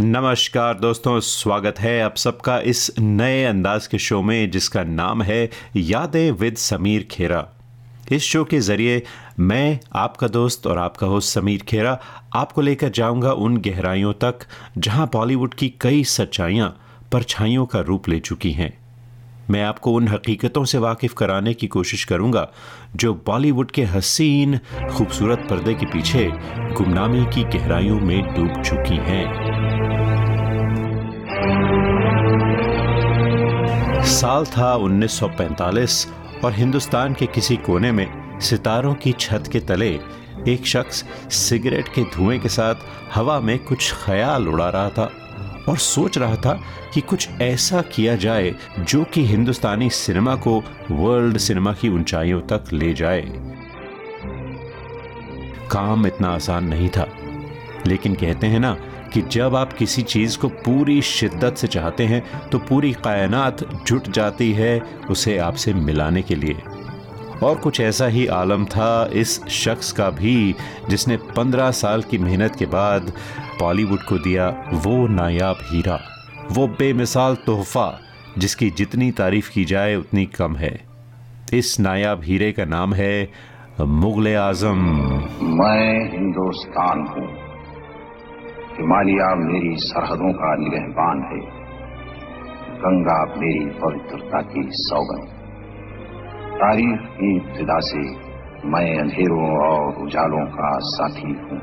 नमस्कार दोस्तों, स्वागत है आप सबका इस नए अंदाज के शो में, जिसका नाम है यादें विद समीर खेरा। इस शो के ज़रिए मैं, आपका दोस्त और आपका होस्ट समीर खेरा, आपको लेकर जाऊँगा उन गहराइयों तक, जहाँ बॉलीवुड की कई सच्चाइयाँ, परछाइयों का रूप ले चुकी हैं। मैं आपको उन हकीकतों से वाकिफ कराने की कोशिश करूँगा, जो बॉलीवुड के हसीन, खूबसूरत पर्दे के पीछे गुमनामी की गहराइयों में डूब चुकी हैं। साल था 1945 और हिंदुस्तान के किसी कोने में सितारों की छत के तले एक शख्स सिगरेट के धुएँ के साथ हवा में कुछ ख्याल उड़ा रहा था। और सोच रहा था कि कुछ ऐसा किया जाए जो कि हिंदुस्तानी सिनेमा को वर्ल्ड सिनेमा की ऊंचाइयों तक ले जाए। काम इतना आसान नहीं था। लेकिन कहते हैं ना कि जब आप किसी चीज़ को पूरी शिद्दत से चाहते हैं तो पूरी कायनात जुट जाती है उसे आपसे मिलाने के लिए। और कुछ ऐसा ही आलम था इस शख्स का भी, जिसने पंद्रह साल की मेहनत के बाद बॉलीवुड को दिया वो नायाब हीरा। वो बेमिसाल तोहफा, जिसकी जितनी तारीफ़ की जाए उतनी कम है। इस नायाब हीरे का नाम है मुगल आज़म। मैं हिंदुस्तान हूँ। हिमालय मेरी सरहदों का निगहबान है। गंगा मेरी पवित्रता की सौगंध। तारीख की इब्तदा से मैं अंधेरों और उजालों का साथी हूँ।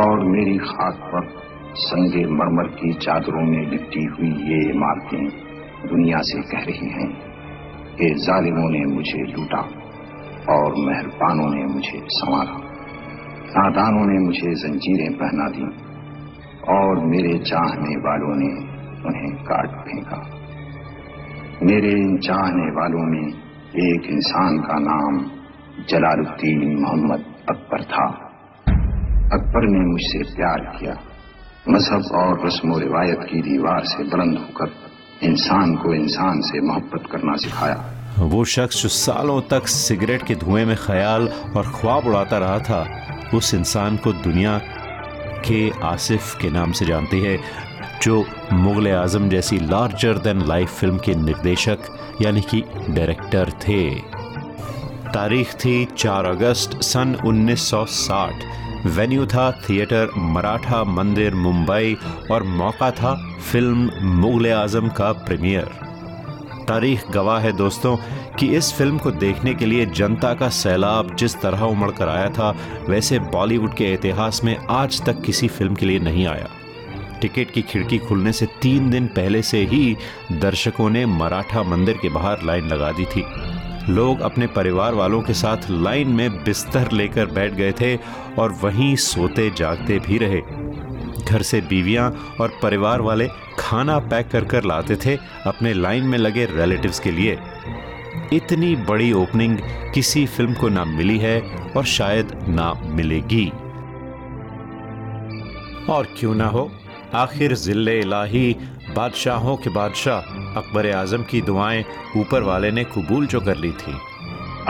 और मेरी खाक पर संगे मरमर की चादरों में लिपटी हुई ये इमारतें दुनिया से कह रही हैं कि जालिमों ने मुझे लूटा और मेहरबानों ने मुझे संवारा। नादानों ने मुझे जंजीरें पहना दी और मेरे चाहने वालों ने उन्हें काट फेंका। मेरे इन चाहने वालों में एक इंसान का नाम जलालुद्दीन मोहम्मद अकबर था। अकबर ने मुझसे प्यार किया। मज़हब और रस्म रिवायत की दीवार से बुलंद होकर इंसान को इंसान से मोहब्बत करना सिखाया। वो शख्स जो सालों तक सिगरेट के धुएँ में ख्याल और ख्वाब उड़ाता रहा था, उस इंसान को दुनिया के आसिफ के नाम से जानती है, जो मुगल आज़म जैसी लार्जर देन लाइफ फ़िल्म के निर्देशक यानी कि डायरेक्टर थे। तारीख थी 4 अगस्त सन 1960 वेन्यू था थिएटर मराठा मंदिर मुंबई और मौका था फ़िल्म मुगल आज़म का प्रीमियर तारीख गवाह है दोस्तों कि इस फ़िल्म को देखने के लिए जनता का सैलाब जिस तरह उमड़ कर आया था, वैसे बॉलीवुड के इतिहास में आज तक किसी फ़िल्म के लिए नहीं आया। टिकट की खिड़की खुलने से तीन दिन पहले से ही दर्शकों ने मराठा मंदिर के बाहर लाइन लगा दी थी। लोग अपने परिवार वालों के साथ लाइन में बिस्तर लेकर बैठ गए थे और वहीं सोते जागते भी रहे। घर से बीवियाँ और परिवार वाले खाना पैक कर कर लाते थे अपने लाइन में लगे रिलेटिव्स के लिए। इतनी बड़ी ओपनिंग किसी फ़िल्म को ना मिली है और शायद ना मिलेगी। और क्यों ना हो? आखिर ज़िले इलाही बादशाहों के बादशाह अकबर आज़म की दुआएँ ऊपर वाले ने कबूल जो कर ली थी।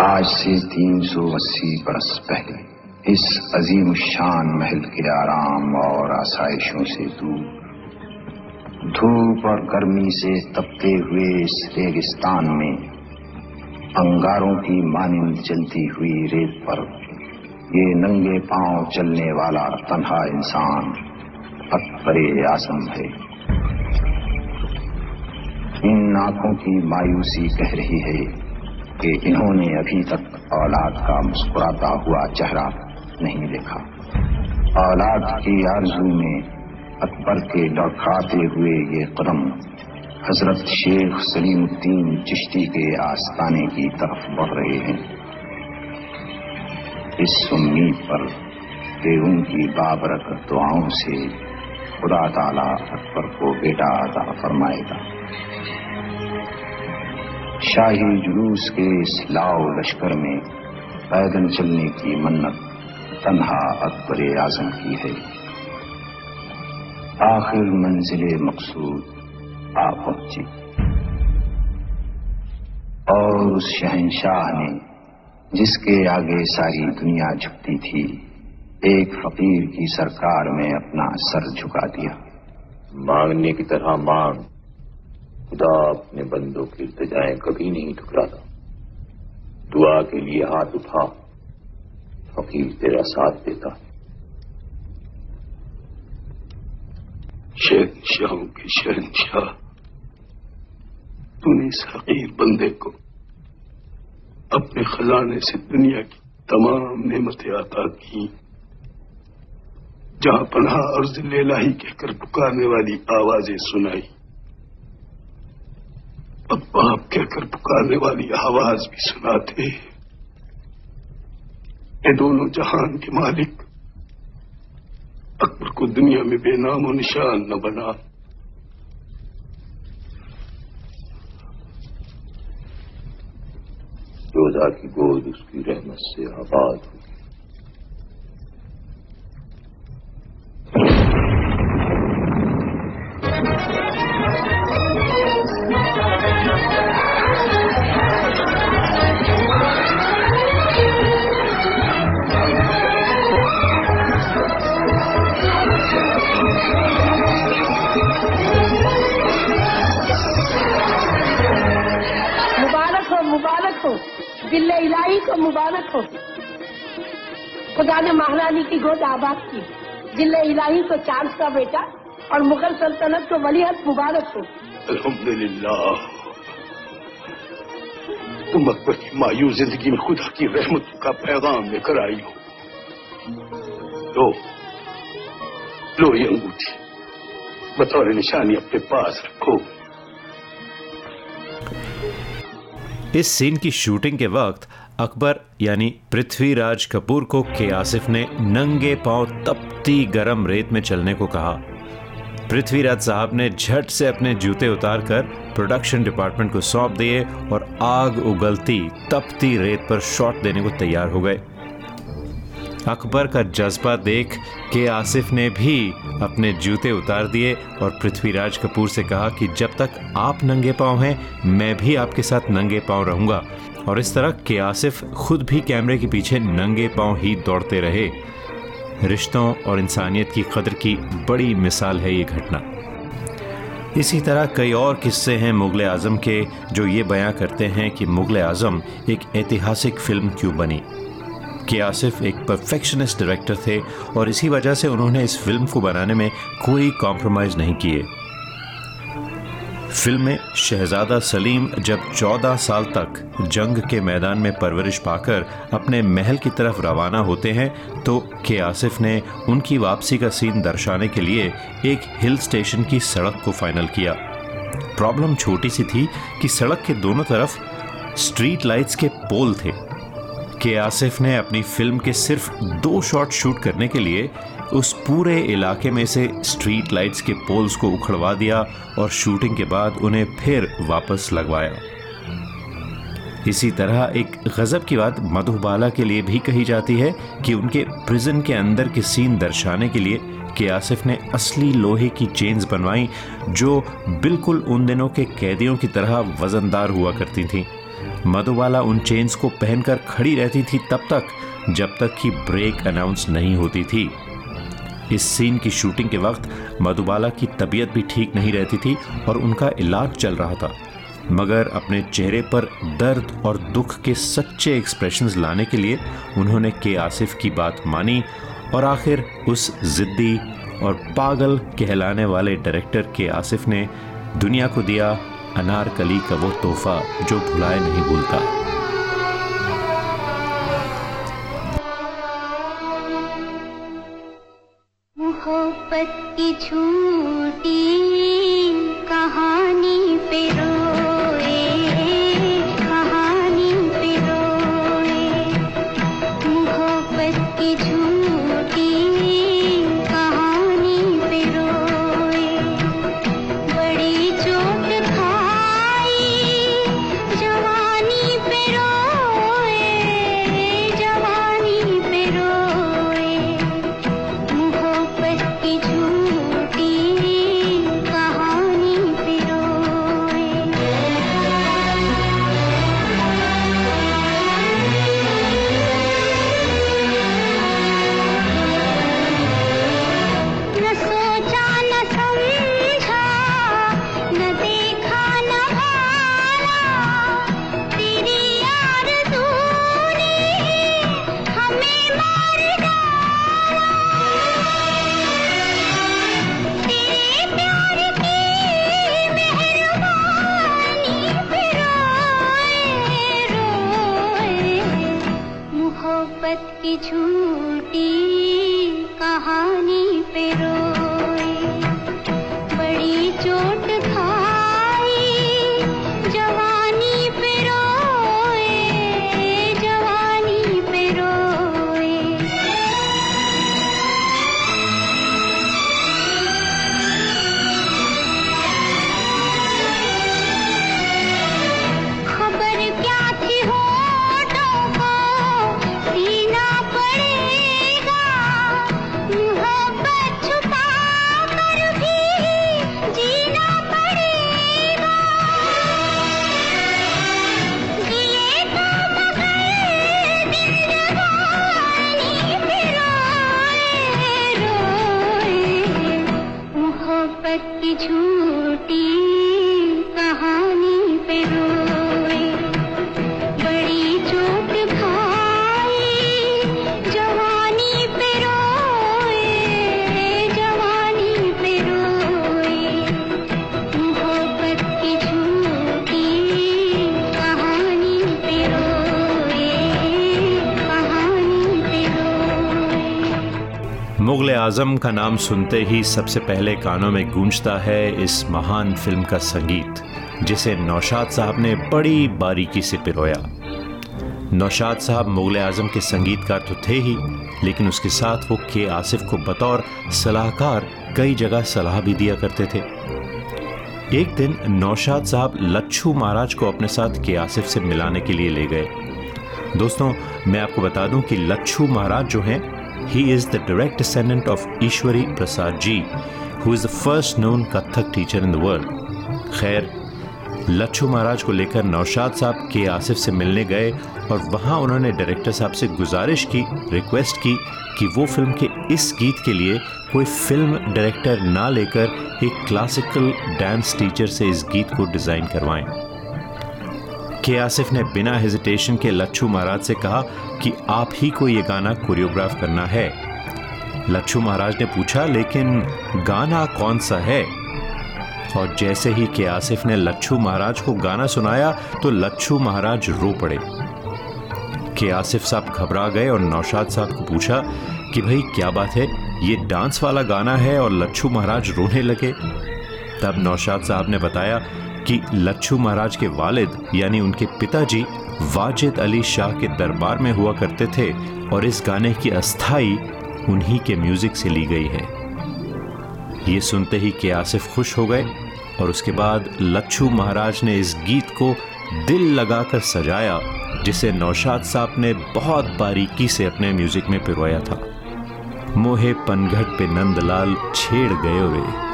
आज से 380 बरस पहले इस अजीम शान महल के आराम और आसाइशों से दूर, धूप और गर्मी से तपते हुए इस रेगिस्तान में अंगारों की मानिंद चलती हुई रेत पर ये नंगे पाँव चलने वाला तन्हा इंसान अकबर आज़म है। इन आँखों की मायूसी कह रही है कि इन्होंने अभी तक औलाद का मुस्कुराता हुआ चेहरा नहीं देखा। औलाद की आरज़ू में अकबर के लड़खाते हुए ये कदम हज़रत शेख सलीमुद्दीन चिश्ती के आस्ताने की तरफ़ बढ़ रहे हैं। इस उम्मीद पर कि उनकी बाबरक दुआओं से खुदा ताला अकबर को बेटा अता फरमाएगा। शाही जुलूस के इस लाओ लश्कर में पैदल चलने की मन्नत तन्हा अकबर आज़म की है। आखिर मंजिल मकसूद आ पहुँची। और उस शहनशाह ने जिसके आगे सारी दुनिया झुकती थी एक फकीर की सरकार में अपना सर झुका दिया। मांगने की तरह मांग। खुदा अपने बंदों की इल्तजाएँ कभी नहीं ठुकराता। दुआ के लिए हाथ उठा। फकीर तेरा साथ देता। शहनशाहों के शहनशाह, तूने इस हकीर बंदे को अपने खजाने से दुनिया की तमाम नेमतें आता की। जहाँ पनाह और जिलेलाही कहकर पुकारने वाली आवाज़ें सुनाई। अब बाप कहकर पुकारने वाली आवाज़ भी सुनाते। ये दोनों जहान के मालिक अकबर को दुनिया में बेनाम निशान न बना। योधा की गोद उसकी रहमत से आबाद हुई दिल्ले इलाही को मुबारक हो। खुदा ने महारानी की गोद आबाद की। दिल्ले इलाही को चाँद का बेटा और मुगल सल्तनत को वलीहत मुबारक हो। अल्हम्दुलिल्लाह। तुम की मायूस ज़िंदगी में खुदा की रहमत का पैगाम लेकर आई हो। लो लो ये अंगूठी। बतौर निशानी अपने पास रखो। इस सीन की शूटिंग के वक्त अकबर, यानी पृथ्वीराज कपूर को के आसिफ ने नंगे पाँव तपती गरम रेत में चलने को कहा। पृथ्वीराज साहब ने झट से अपने जूते उतारकर प्रोडक्शन डिपार्टमेंट को सौंप दिए और आग उगलती तपती रेत पर शॉट देने को तैयार हो गए। अकबर का जज्बा देख के आसिफ ने भी अपने जूते उतार दिए और पृथ्वीराज कपूर से कहा कि जब तक आप नंगे पाँव हैं, मैं भी आपके साथ नंगे पाँव रहूँगा। और इस तरह के आसिफ खुद भी कैमरे के पीछे नंगे पाँव ही दौड़ते रहे। रिश्तों और इंसानियत की कदर की बड़ी मिसाल है ये घटना। इसी तरह कई और किस्से हैं मुग़ल आज़म के, जो ये बयां करते हैं कि मुग़ल आज़म एक ऐतिहासिक फ़िल्म क्यों बनी। के आसिफ एक परफेक्शनिस्ट डायरेक्टर थे और इसी वजह से उन्होंने इस फ़िल्म को बनाने में कोई कॉम्प्रोमाइज़ नहीं किए। फ़िल्म में शहजादा सलीम जब 14 साल तक जंग के मैदान में परवरिश पाकर अपने महल की तरफ़ रवाना होते हैं तो के आसिफ ने उनकी वापसी का सीन दर्शाने के लिए एक हिल स्टेशन की सड़क को फाइनल किया। प्रॉब्लम छोटी सी थी कि सड़क के दोनों तरफ़ स्ट्रीट लाइट्स के पोल थे। के आसिफ ने अपनी फ़िल्म के सिर्फ़ दो शॉट शूट करने के लिए उस पूरे इलाके में से स्ट्रीट लाइट्स के पोल्स को उखड़वा दिया और शूटिंग के बाद उन्हें फिर वापस लगवाया। इसी तरह एक गज़ब की बात मधुबाला के लिए भी कही जाती है कि उनके प्रिजन के अंदर के सीन दर्शाने के लिए के आसिफ ने असली लोहे की चेन्स बनवाई, जो बिल्कुल उन दिनों के कैदियों की तरह वजनदार हुआ करती थीं। मधुबाला उन चेन्स को पहनकर खड़ी रहती थी तब तक, जब तक कि ब्रेक अनाउंस नहीं होती थी। इस सीन की शूटिंग के वक्त मधुबाला की तबीयत भी ठीक नहीं रहती थी और उनका इलाज चल रहा था। मगर अपने चेहरे पर दर्द और दुख के सच्चे एक्सप्रेशन लाने के लिए उन्होंने के आसिफ की बात मानी और आखिर उस जिद्दी और पागल कहलाने वाले डायरेक्टर के आसिफ ने दुनिया को दिया अनारकली का वो तोहफा जो भुलाए नहीं भूलता। आज़म का नाम सुनते ही सबसे पहले कानों में गूंजता है इस महान फ़िल्म का संगीत, जिसे नौशाद साहब ने बड़ी बारीकी से पिरोया। नौशाद साहब मुगल आज़म के संगीतकार तो थे ही, लेकिन उसके साथ वो के आसिफ को बतौर सलाहकार कई जगह सलाह भी दिया करते थे। एक दिन नौशाद साहब लच्छू महाराज को अपने साथ के आसिफ से मिलाने के लिए ले गए। दोस्तों, मैं आपको बता दूँ कि लच्छू महाराज जो हैं he is the direct descendant of Ishwari Prasad ji who is the first known Kathak teacher in the world खैर लच्छू महाराज को लेकर नौशाद साहब के आसिफ से मिलने गए और वहाँ उन्होंने डायरेक्टर साहब से गुजारिश की रिक्वेस्ट की कि वो फ़िल्म के इस गीत के लिए कोई फ़िल्म डायरेक्टर ना लेकर एक क्लासिकल डांस टीचर से इस गीत को डिज़ाइन करवाएँ के आसिफ ने बिना हेजिटेशन के लच्छू महाराज से कहा कि आप ही को ये गाना कोरियोग्राफ करना है। लच्छू महाराज ने पूछा, लेकिन गाना कौन सा है? और जैसे ही के आसिफ ने लच्छू महाराज को गाना सुनाया तो लच्छू महाराज रो पड़े। के आसिफ साहब घबरा गए और नौशाद साहब को पूछा कि भाई, क्या बात है? ये डांस वाला गाना है और लच्छू महाराज रोने लगे। तब नौशाद साहब ने बताया कि लच्छू महाराज के वालिद, यानी उनके पिताजी, वाजिद अली शाह के दरबार में हुआ करते थे और इस गाने की अस्थाई उन्हीं के म्यूज़िक से ली गई है। ये सुनते ही के आसिफ खुश हो गए और उसके बाद लच्छू महाराज ने इस गीत को दिल लगाकर सजाया, जिसे नौशाद साहब ने बहुत बारीकी से अपने म्यूज़िक में पिरोया था। मोहे पनघट पे नंदलाल छेड़ गए रे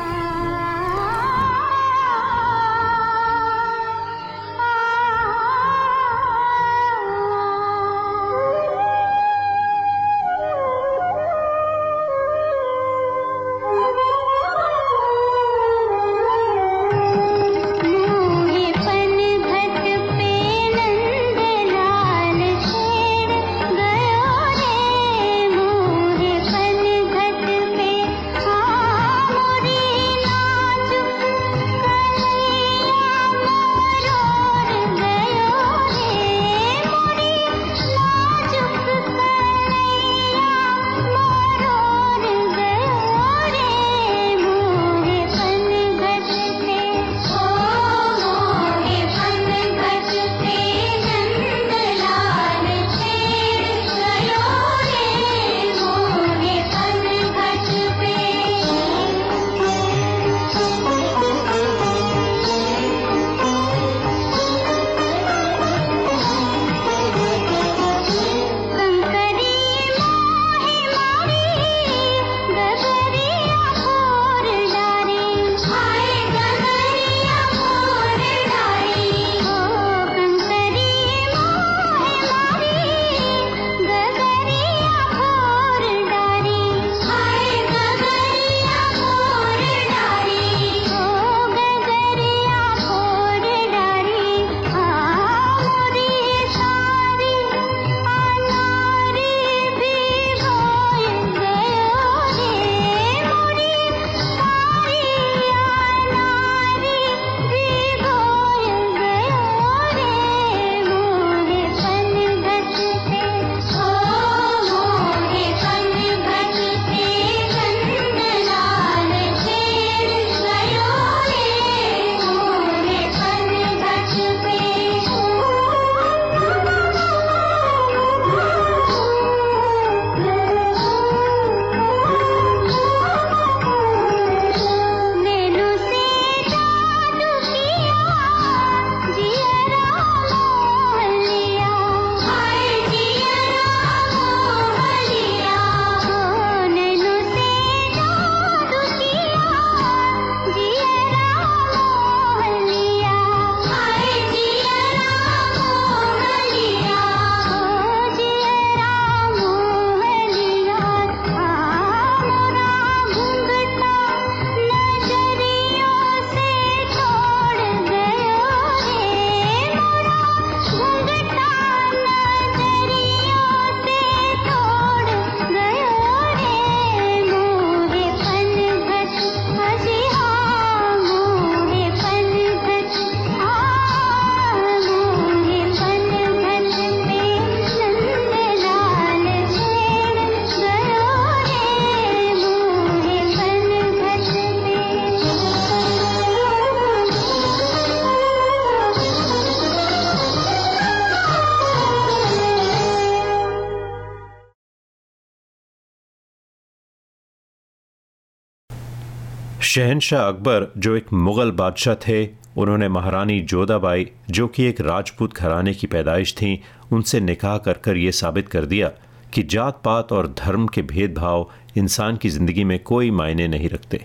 शहनशाह अकबर, जो एक मुग़ल बादशाह थे, उन्होंने महारानी जोधाबाई जो कि एक राजपूत घराने की पैदाइश थी, उनसे निकाह कर कर ये साबित कर दिया कि जात पात और धर्म के भेदभाव इंसान की ज़िंदगी में कोई मायने नहीं रखते।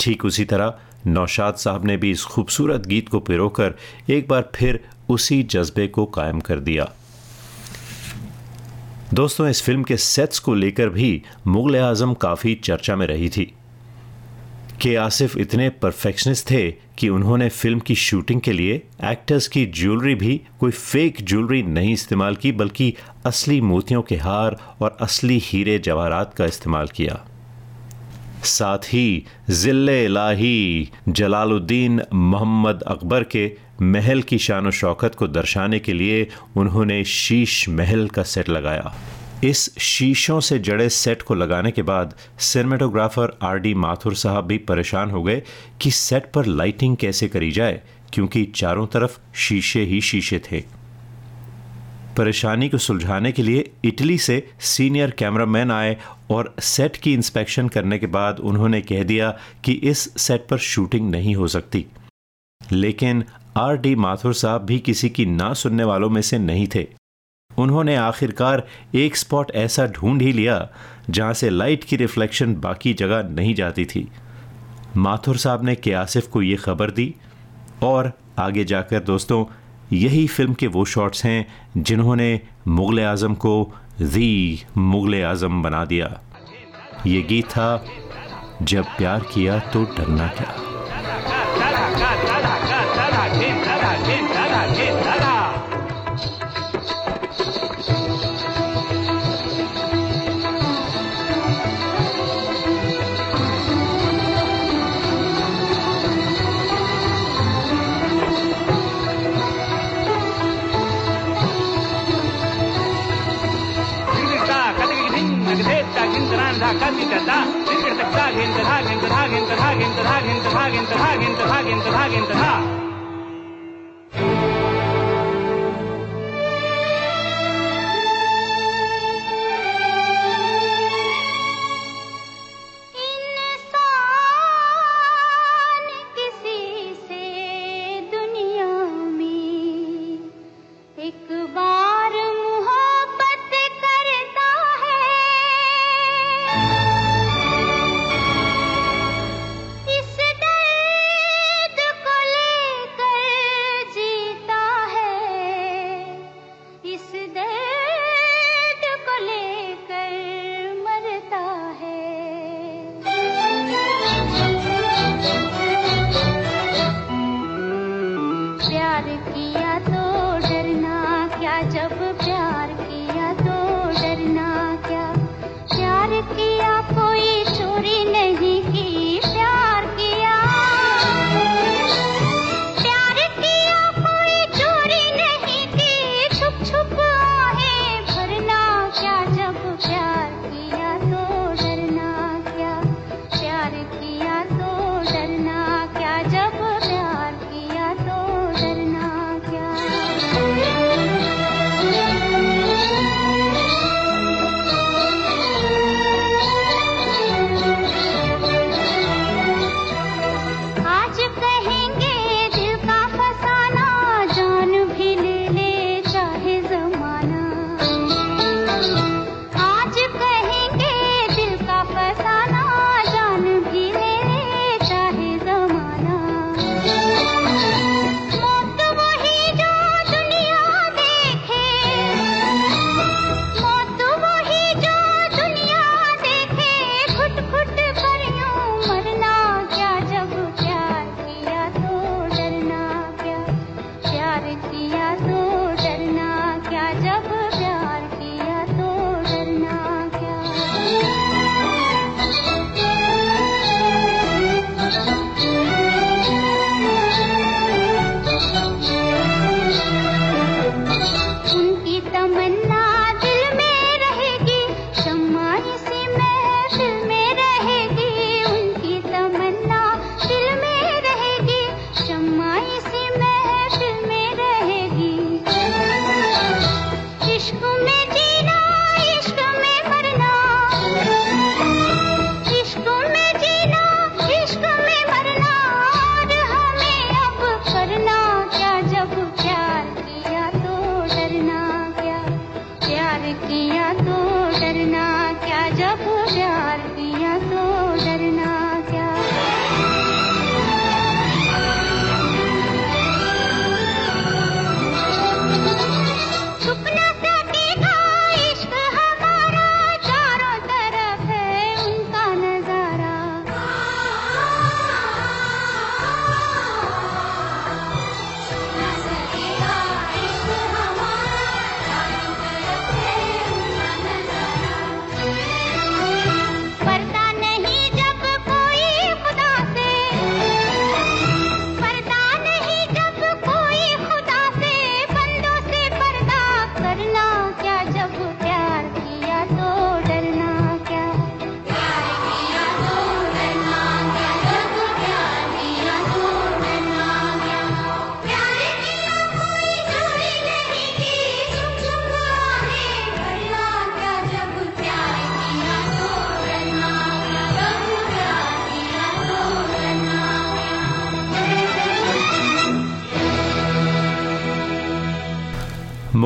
ठीक उसी तरह नौशाद साहब ने भी इस खूबसूरत गीत को पिरोकर एक बार फिर उसी जज्बे को कायम कर दिया। दोस्तों, इस फ़िल्म के सेट्स को लेकर भी मुगल आज़म काफ़ी चर्चा में रही थी। के आसिफ इतने परफेक्शनिस्ट थे कि उन्होंने फ़िल्म की शूटिंग के लिए एक्टर्स की ज्वेलरी भी कोई फेक ज्वेलरी नहीं इस्तेमाल की, बल्कि असली मोतियों के हार और असली हीरे जवाहरात का इस्तेमाल किया। साथ ही ज़िल्ले इलाही जलालुद्दीन मोहम्मद अकबर के महल की शान शौकत को दर्शाने के लिए उन्होंने शीश महल का सेट लगाया। इस शीशों से जड़े सेट को लगाने के बाद सिनेमेटोग्राफर आर डी माथुर साहब भी परेशान हो गए कि सेट पर लाइटिंग कैसे करी जाए, क्योंकि चारों तरफ़ शीशे ही शीशे थे। परेशानी को सुलझाने के लिए इटली से सीनियर कैमरामैन आए और सेट की इंस्पेक्शन करने के बाद उन्होंने कह दिया कि इस सेट पर शूटिंग नहीं हो सकती। लेकिन आर डी माथुर साहब भी किसी की ना सुनने वालों में से नहीं थे। उन्होंने आखिरकार एक स्पॉट ऐसा ढूंढ ही लिया जहाँ से लाइट की रिफ्लेक्शन बाकी जगह नहीं जाती थी माथुर साहब ने के आसिफ को ये खबर दी और आगे जाकर दोस्तों यही फ़िल्म के वो शॉट्स हैं जिन्होंने मुग़ल आज़म को दी मुग़ल आज़म बना दिया ये गीत था जब प्यार किया तो डरना क्या Hagen, Den Hagen, Den Hagen, Den Hagen, Den Hagen, Den Hagen, Den Hagen, Den Hagen, Den Hagen, Den Hagen, Den Hagen. प्यार किया तो डरना क्या जब प्यार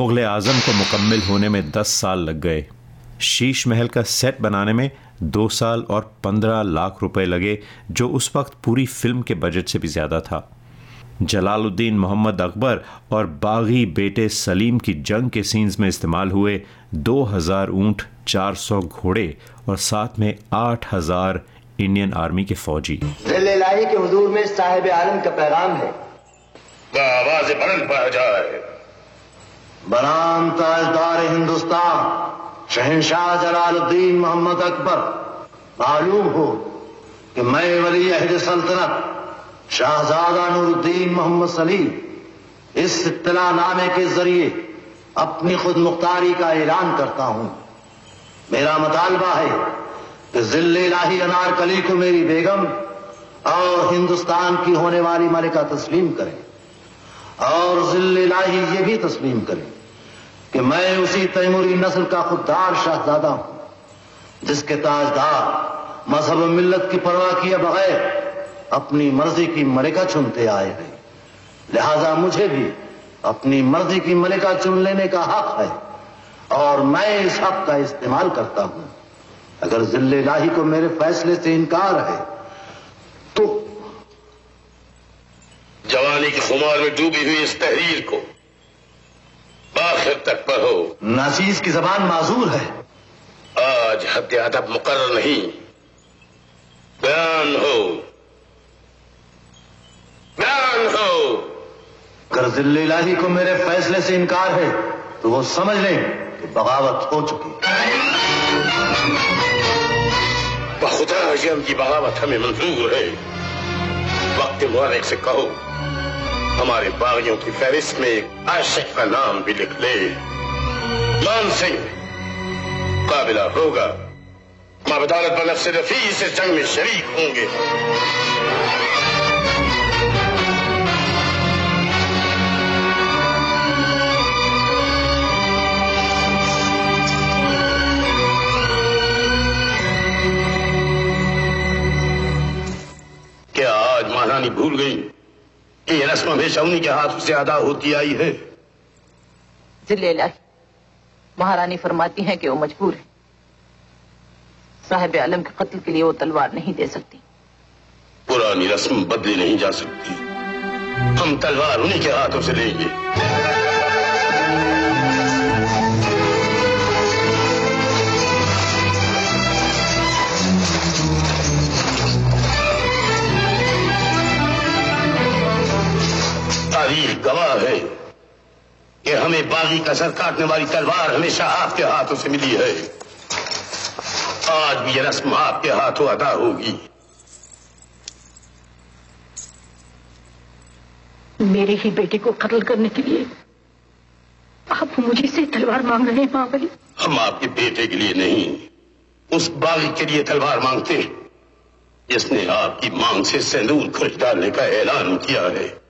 मुगल आज़म को मुकम्मल होने में दस साल लग गए। शीश महल का सेट बनाने में दो साल और पंद्रह लाख रुपए लगे जो उस वक्त पूरी फ़िल्म के बजट से भी ज़्यादा था। जलालुद्दीन मोहम्मद अकबर और बागी बेटे सलीम की जंग के सीन्स में इस्तेमाल हुए 2000 ऊँट 400 घोड़े और साथ में 8000 इंडियन आर्मी के फौजी। के हजूर में साहिब आलम का पैगाम है। आवाज़ बुलंद जाए। बनाम ताजदार हिंदुस्तान, शहनशाह जलालुद्दीन मोहम्मद अकबर। मालूम हो कि मैं वली अहद सल्तनत, शाहजादा नूरुद्दीन मोहम्मद सलीम, इस इतलानामे के ज़रिए अपनी खुद मुख्तारी का ऐलान करता हूँ। मेरा मुतालबा है कि ज़िले लाही अनारकली को मेरी बेगम और हिंदुस्तान की होने वाली मलिका तस्लीम करें और ज़िले लाही ये भी तस्लीम करें। कि मैं उसी तैमूरी नस्ल का खुददार शाहजादा हूँ, जिसके ताजदार मज़हब मिल्लत की परवाह किए बगैर अपनी मर्ज़ी की मलिका चुनते आए हैं। लिहाजा मुझे भी अपनी मर्ज़ी की मलिका चुन लेने का हक है, और मैं इस हक का इस्तेमाल करता हूँ। अगर ज़िले लाही को मेरे फैसले से इनकार है तो जवानी की खुमार में डूबी हुई इस तहरीर को आखिर तक पढ़ो नाजीज की जबान माजूर है। आज हद अदब मुकर नहीं। बयान हो। बयान हो। अगर ज़िले लाही को मेरे फैसले से इनकार है तो वो समझ लें कि बगावत हो चुकी बखुदा अजम की बगावत हमें मंजूर है। वक्त मुबारक से कहो। हमारे बागियों की फहरिस्त में एक आशिक का नाम भी लिख ले। मान सिंह काबिला होगा। माबदारत बनफ से रफी इस जंग में शरीक होंगे। क्या आज महारानी भूल गई? ये रस्म हमेशा उन्हीं के हाथ से अदा होती आई है। ज़िले महारानी फरमाती हैं कि वो मजबूर है। साहेब आलम के कत्ल के लिए वो तलवार नहीं दे सकती। पुरानी रस्म बदली नहीं जा सकती। हम तलवार उन्हीं के हाथों से लेंगे। तारीख गवाह है। कि हमें बागी का सर काटने वाली तलवार हमेशा आपके हाथों से मिली है। आज भी यह रस्म आपके हाथों अदा होगी। मेरे ही बेटे को कत्ल करने के लिए आप मुझे से तलवार मांग रहे हैं महाबली हम आपके बेटे के लिए नहीं उस बागी के लिए तलवार मांगते हैं जिसने आपकी मांग से सिंदूर खुश डालने का ऐलान किया है।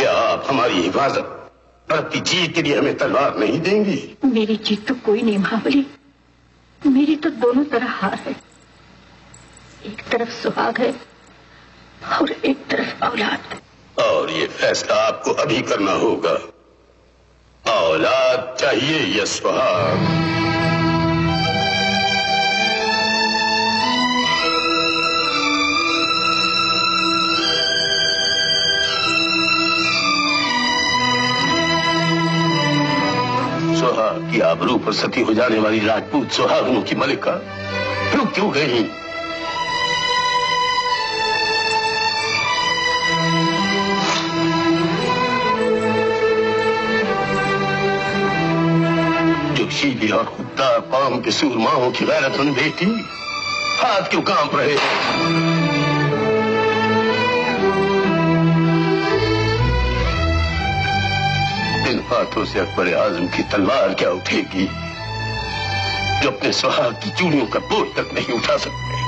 क्या आप हमारी हिफाजत और अपनी जीत के लिए हमें तलवार नहीं देंगी। मेरी जीत तो कोई नहीं महाबली। मेरी तो दोनों तरह हार है। एक तरफ़ सुहाग है और एक तरफ़ औलाद। और ये फैसला आपको अभी करना होगा। औलाद चाहिए या सुहाग। की आबरू पर सती हो जाने वाली राजपूत सुहागनों की मलिका रुक क्यों गई जो जोशीली और खुददार पाम के सूरमाओं की गैरतमंद बेटी। हाथ क्यों काँप रहे इन हाथों से अकबर आज़म की तलवार क्या उठेगी, जो अपने सुहाग की चूड़ियों का बोझ तक नहीं उठा सकते?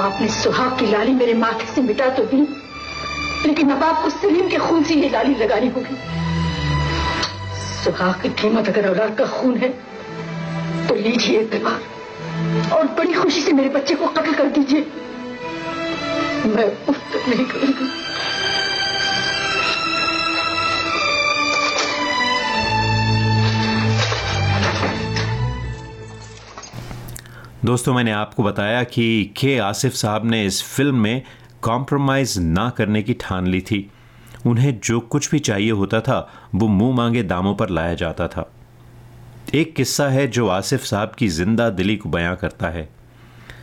आपने सुहाग की लाली मेरे माथे से मिटा तो दी। लेकिन अब आपको सलीम के खून से ये लाली लगानी होगी। सुहाग की कीमत अगर औलाद का खून है तो लीजिए इकबाल और बड़ी खुशी से मेरे बच्चे को कत्ल कर दीजिए। मैं तक नहीं करूँगी। दोस्तों, मैंने आपको बताया कि के आसिफ साहब ने इस फ़िल्म में कॉम्प्रोमाइज़ ना करने की ठान ली थी। उन्हें जो कुछ भी चाहिए होता था, वो मुँह मांगे दामों पर लाया जाता था। एक किस्सा है जो आसिफ साहब की ज़िंदा दिली को बयां करता है।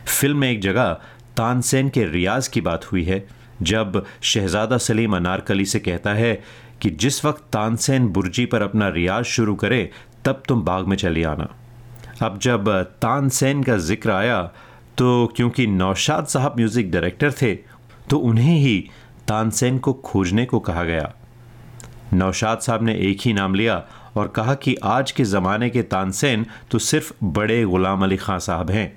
फ़िल्म में एक जगह तानसेन के रियाज की बात हुई है, जब शहजादा सलीम अनारकली से कहता है कि जिस वक्त तानसेन बुर्जी पर अपना रियाज शुरू करे, तब तुम बाग में चले आना। अब जब तानसेन का ज़िक्र आया तो क्योंकि नौशाद साहब म्यूज़िक डायरेक्टर थे तो उन्हें ही तानसेन को खोजने को कहा गया। नौशाद साहब ने एक ही नाम लिया और कहा कि आज के ज़माने के तानसेन तो सिर्फ़ बड़े ग़ुलाम अली ख़ान साहब हैं।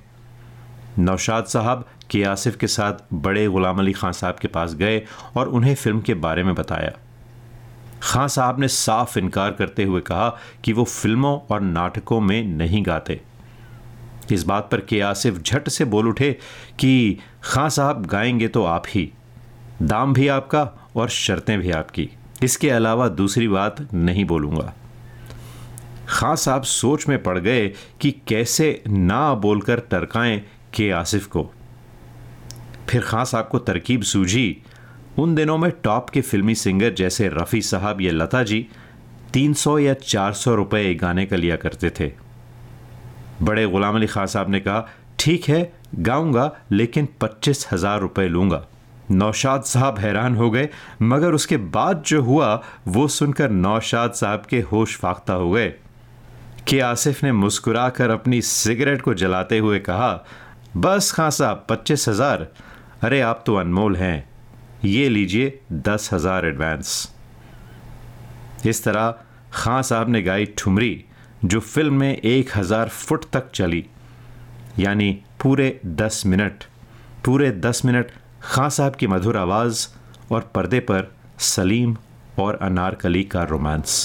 नौशाद साहब के आसिफ के साथ बड़े ग़ुलाम अली ख़ान साहब के पास गए और उन्हें फ़िल्म के बारे में बताया। खां साहब ने साफ़ इनकार करते हुए कहा कि वो फ़िल्मों और नाटकों में नहीं गाते। इस बात पर के आसिफ झट से बोल उठे कि खां साहब, गाएँगे तो आप ही। दाम भी आपका और शर्तें भी आपकी। इसके अलावा दूसरी बात नहीं बोलूँगा। खां साहब सोच में पड़ गए कि कैसे ना बोलकर टरकाएँ के आसिफ को। फिर खां साहब को तरकीब सूझी। उन दिनों में टॉप के फिल्मी सिंगर जैसे रफ़ी साहब या लता जी 300 या 400 रुपए गाने का लिया करते थे। बड़े गुलाम अली खां साहब ने कहा, ठीक है गाऊँगा, लेकिन पच्चीस हज़ार रुपये लूँगा। नौशाद साहब हैरान हो गए, मगर उसके बाद जो हुआ, वो सुनकर नौशाद साहब के होश फाख्ता हो गए। कि आसिफ ने मुस्कुराकर अपनी सिगरेट को जलाते हुए कहा, बस खां साहब, पच्चीस हज़ार। अरे, आप तो अनमोल हैं। ये लीजिए दस हज़ार एडवांस. इस तरह खां साहब ने गाई ठुमरी, जो फ़िल्म में एक हज़ार फुट तक चली। यानी पूरे दस मिनट, पूरे दस मिनट खां साहब की मधुर आवाज़ और पर्दे पर सलीम और अनारकली का रोमांस।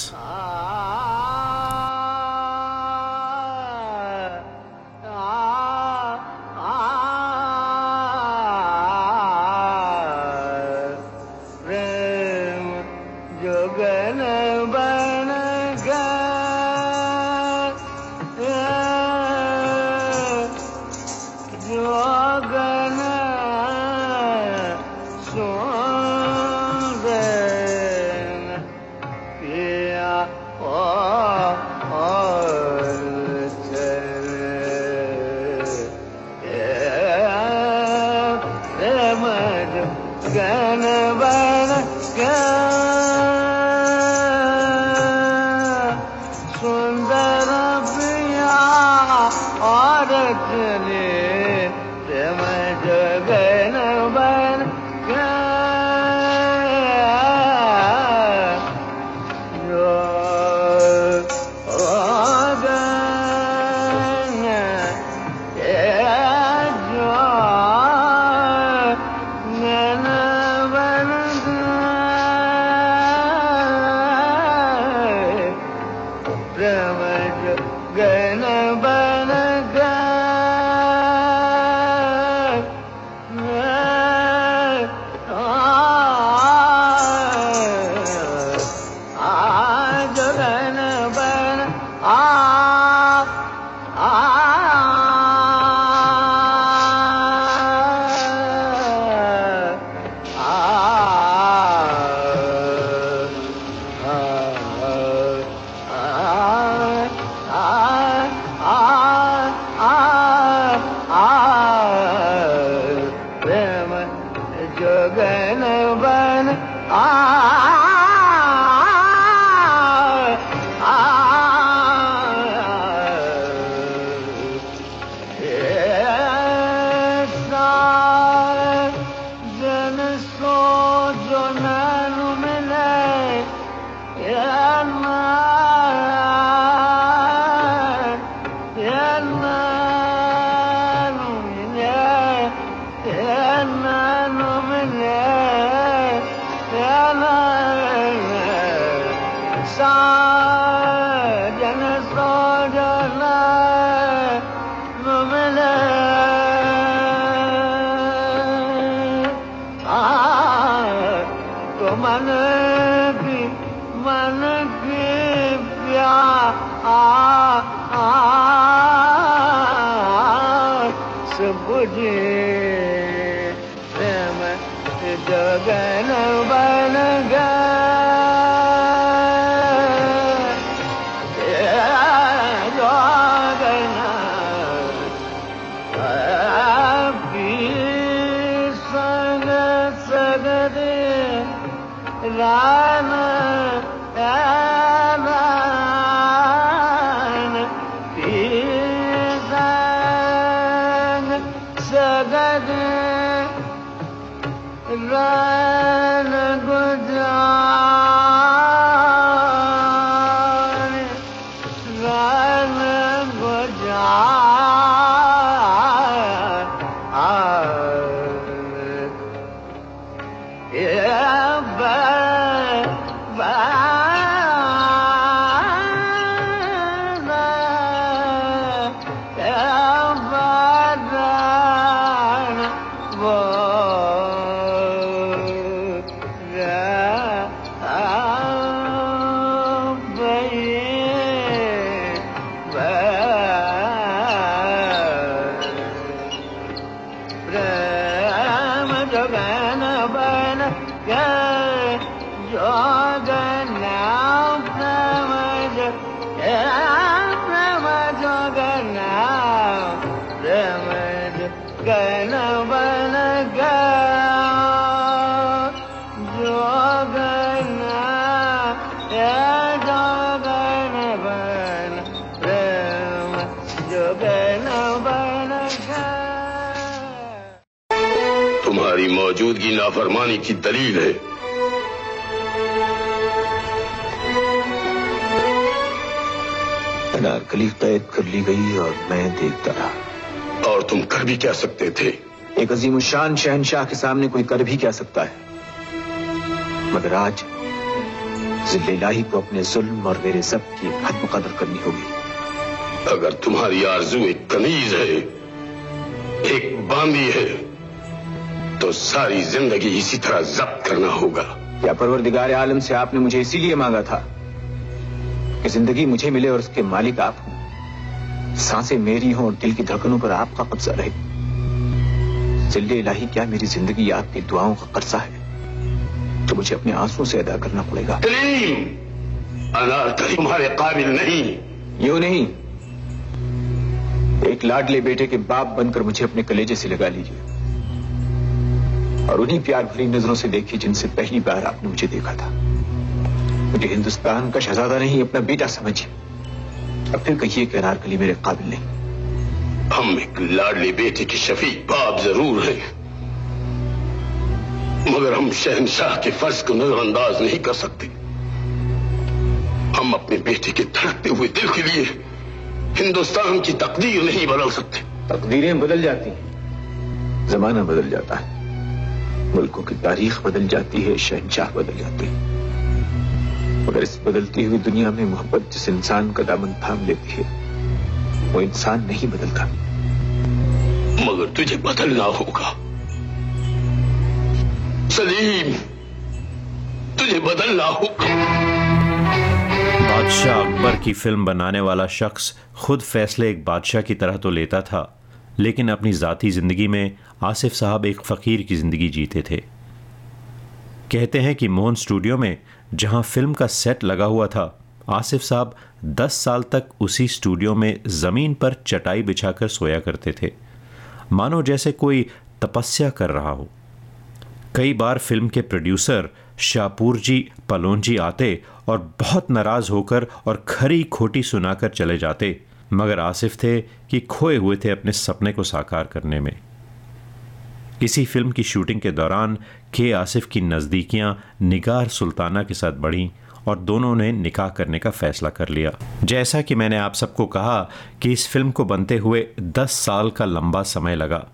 नाफरमानी की दलील है। अनारकली कैद कर ली गई और मैं देखता रहा। और तुम कर भी क्या सकते थे? एक अजीम शान शहनशाह के सामने कोई कर भी क्या सकता है? मगर आज ज़िले इलाही को अपने जुल्म और मेरे सब की हद मुकदर करनी होगी। अगर तुम्हारी आरज़ू एक कनीज है एक बांदी है तो सारी ज़िंदगी इसी तरह जब्त करना होगा। क्या परवरदिगार आलम से आपने मुझे इसीलिए मांगा था कि ज़िंदगी मुझे मिले और उसके मालिक आप हों। साँसें मेरी हों और दिल की धड़कनों पर आपका कब्जा रहे। ज़िले इलाही क्या मेरी ज़िंदगी आपकी दुआओं का कर्जा है? तो मुझे अपने आँसू से अदा करना पड़ेगा। अनारकली तुम्हारे काबिल नहीं। यूँ नहीं। एक लाडले बेटे के बाप बनकर मुझे अपने कलेजे से लगा लीजिए। और उन्हीं प्यार भरी नज़रों से देखिए जिनसे पहली बार आपने मुझे देखा था। मुझे हिंदुस्तान का शहजादा नहीं अपना बेटा समझिए। अब फिर कहिए कि अनारकली मेरे काबिल नहीं। हम एक लाडले बेटे के शफीक बाप ज़रूर हैं। मगर हम शहनशाह के फ़र्ज़ को नजरअंदाज नहीं कर सकते। हम अपने बेटे के धड़कते हुए दिल के लिए हिंदुस्तान की तकदीर नहीं बदल सकते। तकदीरें बदल जाती हैं। जमाना बदल जाता है। मुल्कों की तारीख बदल जाती है शहनशाह बदल जाते हैं। मगर इस बदलती हुई दुनिया में मोहब्बत जिस इंसान का दामन थाम लेती है, वो इंसान नहीं बदलता। मगर तुझे बदलना होगा। सलीम, तुझे बदलना होगा। बादशाह अकबर की फ़िल्म बनाने वाला शख्स खुद फैसले एक बादशाह की तरह तो लेता था। लेकिन अपनी ज़ाती ज़िंदगी में आसिफ साहब एक फ़कीर की ज़िंदगी जीते थे। कहते हैं कि मोहन स्टूडियो में जहाँ फ़िल्म का सेट लगा हुआ था, आसिफ साहब दस साल तक उसी स्टूडियो में ज़मीन पर चटाई बिछाकर सोया करते थे। मानो जैसे कोई तपस्या कर रहा हो। कई बार फ़िल्म के प्रोड्यूसर शाहपुर जी, पलोन जी आते और बहुत नाराज़ होकर और खरी खोटी सुनाकर चले जाते। मगर आसिफ थे कि खोए हुए थे अपने सपने को साकार करने में। इसी फ़िल्म की शूटिंग के दौरान के आसिफ की नज़दीकियाँ निगार सुल्ताना के साथ बढ़ीं और दोनों ने निकाह करने का फैसला कर लिया। जैसा कि मैंने आप सबको कहा कि इस फ़िल्म को बनते हुए 10 साल का लंबा समय लगा।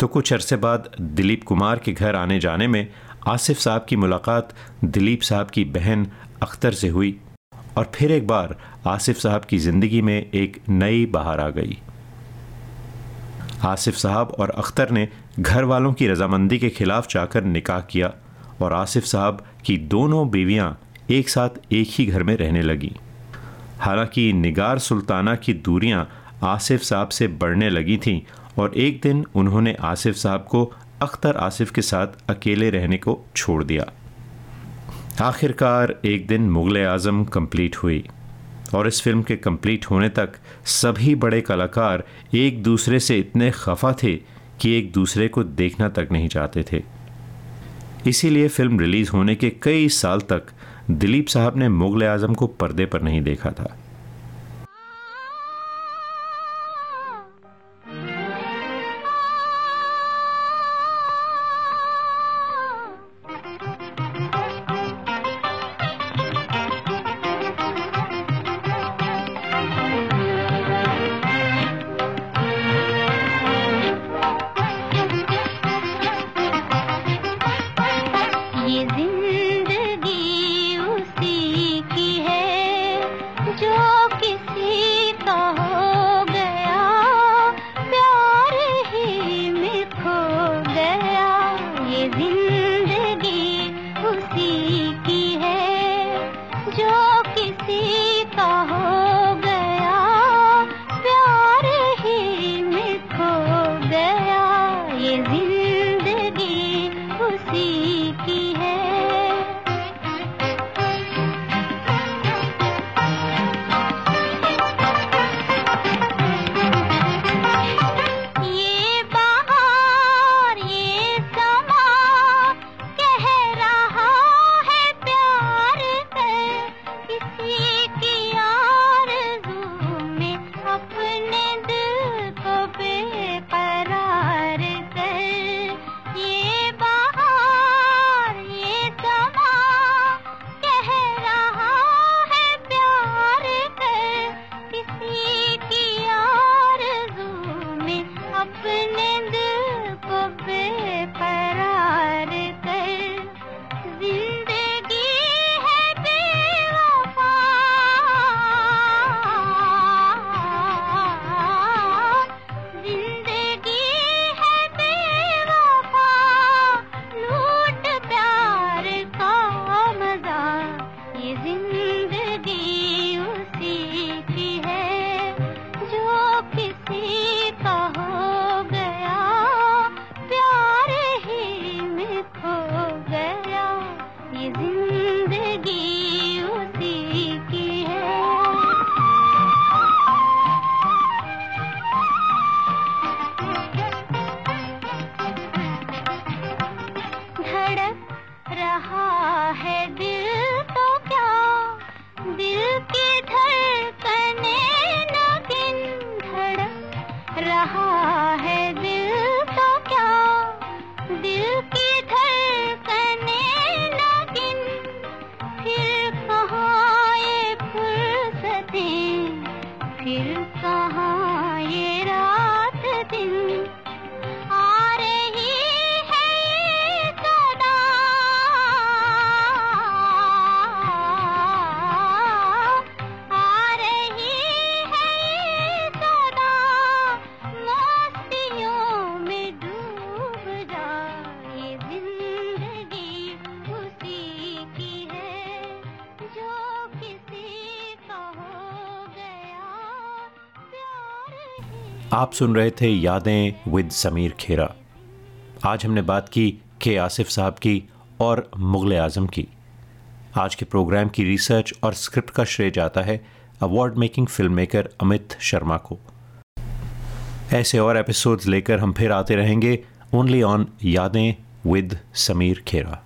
तो कुछ अरसे बाद दिलीप कुमार के घर आने जाने में आसिफ साहब की मुलाकात दिलीप साहब की बहन अख्तर से हुई और फिर एक बार आसिफ साहब की ज़िंदगी में एक नई बहार आ गई। आसिफ साहब और अख्तर ने घर वालों की रजामंदी के खिलाफ जाकर निकाह किया और आसिफ साहब की दोनों बीवियाँ एक साथ एक ही घर में रहने लगीं। हालाँकि निगार सुल्ताना की दूरियाँ आसिफ साहब से बढ़ने लगी थीं और एक दिन उन्होंने आसिफ साहब को अख्तर आसिफ के साथ अकेले रहने को छोड़ दिया। आखिरकार एक दिन मुग़ल आज़म कंप्लीट हुई। और इस फ़िल्म के कंप्लीट होने तक सभी बड़े कलाकार एक दूसरे से इतने खफा थे कि एक दूसरे को देखना तक नहीं चाहते थे। इसीलिए फ़िल्म रिलीज़ होने के कई साल तक दिलीप साहब ने मुग़ल आज़म को पर्दे पर नहीं देखा था। सुन रहे थे यादें विद समीर खेरा। आज हमने बात की के आसिफ साहब की और मुग़ल आज़म की। आज के प्रोग्राम की रिसर्च और स्क्रिप्ट का श्रेय जाता है award making film maker Amit Sharma को। ऐसे और एपिसोड्स लेकर हम फिर आते रहेंगे only on Yaadein with Sameer Khera.